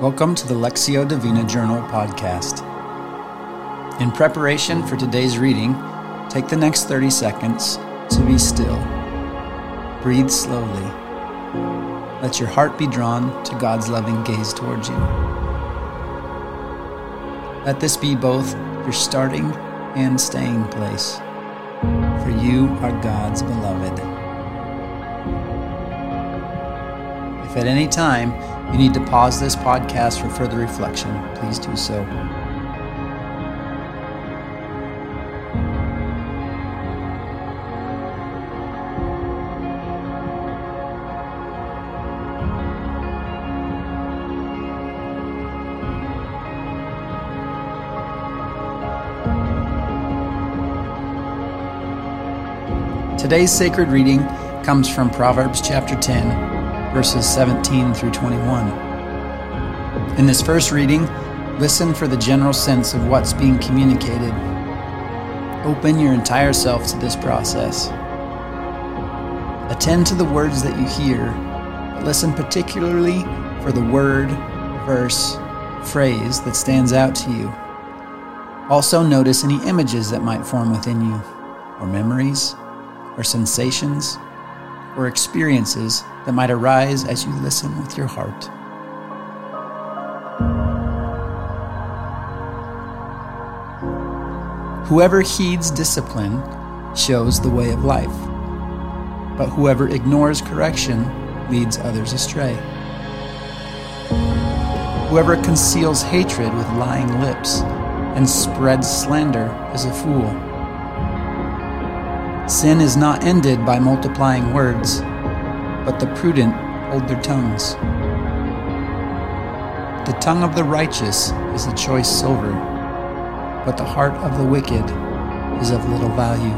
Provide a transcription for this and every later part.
Welcome to the Lectio Divina Journal podcast. In preparation for today's reading, take the next 30 seconds to be still. Breathe slowly. Let your heart be drawn to God's loving gaze towards you. Let this be both your starting and staying place, for you are God's beloved. If at any time you need to pause this podcast for further reflection, please do so. Today's sacred reading comes from Proverbs chapter 10, verses 17 through 21. In this first reading, listen for the general sense of what's being communicated. Open your entire self to this process. Attend to the words that you hear, but listen particularly for the word, verse, phrase that stands out to you. Also, notice any images that might form within you, or memories, or sensations, or experiences that might arise as you listen with your heart. Whoever heeds discipline shows the way of life, but whoever ignores correction leads others astray. Whoever conceals hatred with lying lips and spreads slander is a fool. Sin is not ended by multiplying words but the prudent hold their tongues. The tongue of the righteous is a choice silver, but the heart of the wicked is of little value.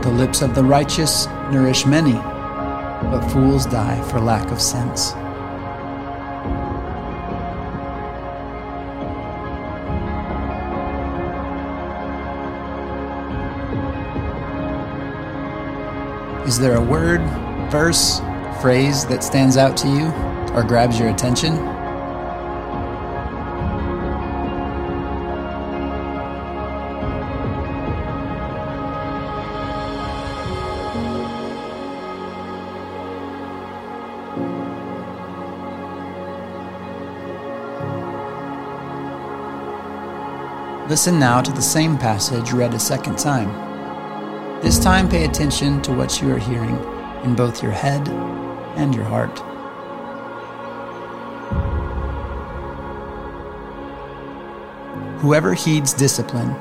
The lips of the righteous nourish many, but fools die for lack of sense. Is there a word, verse, phrase that stands out to you or grabs your attention? Listen now to the same passage read a second time. This time, pay attention to what you are hearing in both your head and your heart. Whoever heeds discipline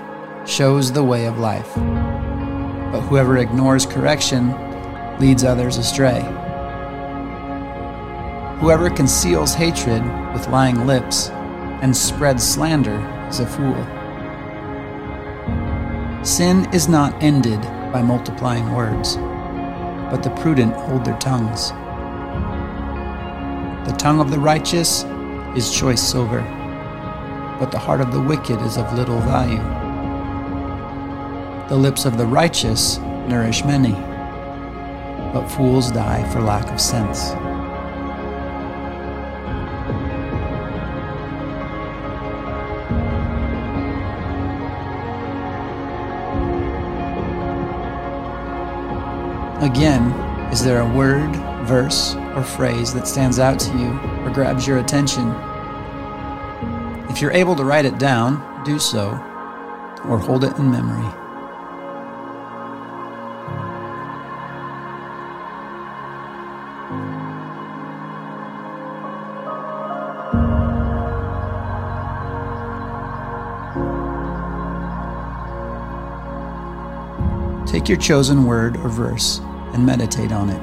shows the way of life, but whoever ignores correction leads others astray. Whoever conceals hatred with lying lips and spreads slander is a fool. Sin is not ended by multiplying words, but the prudent hold their tongues. The tongue of the righteous is choice silver, but the heart of the wicked is of little value. The lips of the righteous nourish many, but fools die for lack of sense. Again, is there a word, verse, or phrase that stands out to you or grabs your attention? If you're able to write it down, do so, or hold it in memory. Take your chosen word or verse and meditate on it.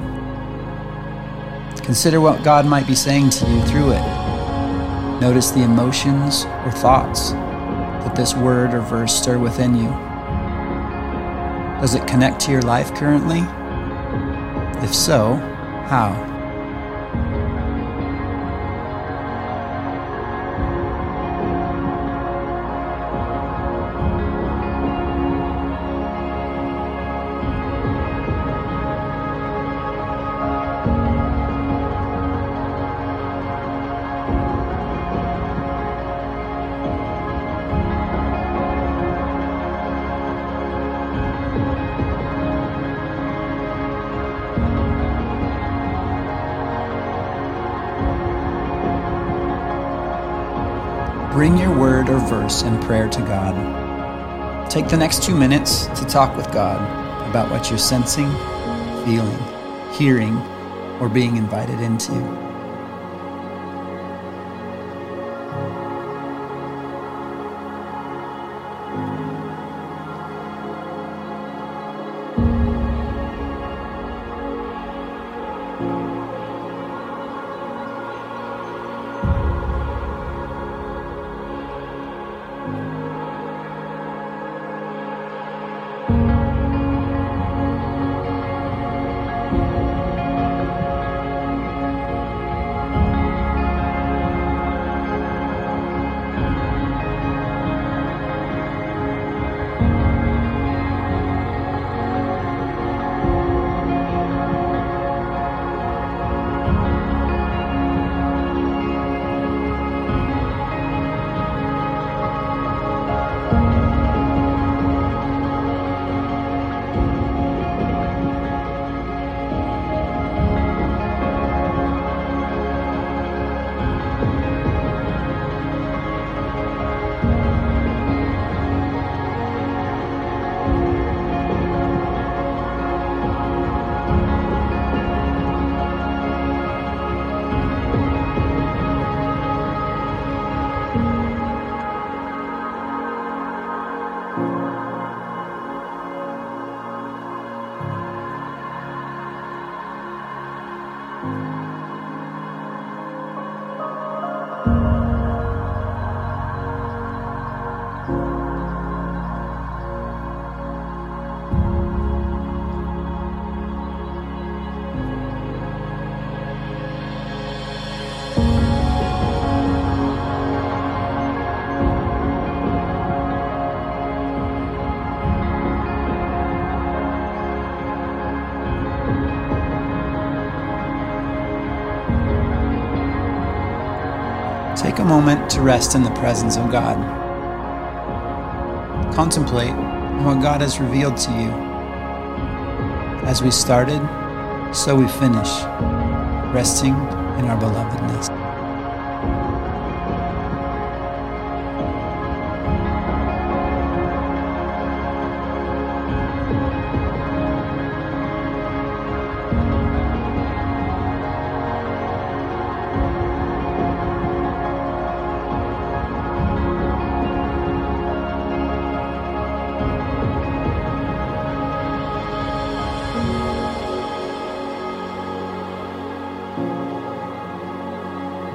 Consider what God might be saying to you through it. Notice the emotions or thoughts that this word or verse stir within you. Does it connect to your life currently? If so, how? Bring your word or verse in prayer to God. Take the next two minutes to talk with God about what you're sensing, feeling, hearing, or being invited into. Take a moment to rest in the presence of God. Contemplate what God has revealed to you. As we started, so we finish, resting in our belovedness.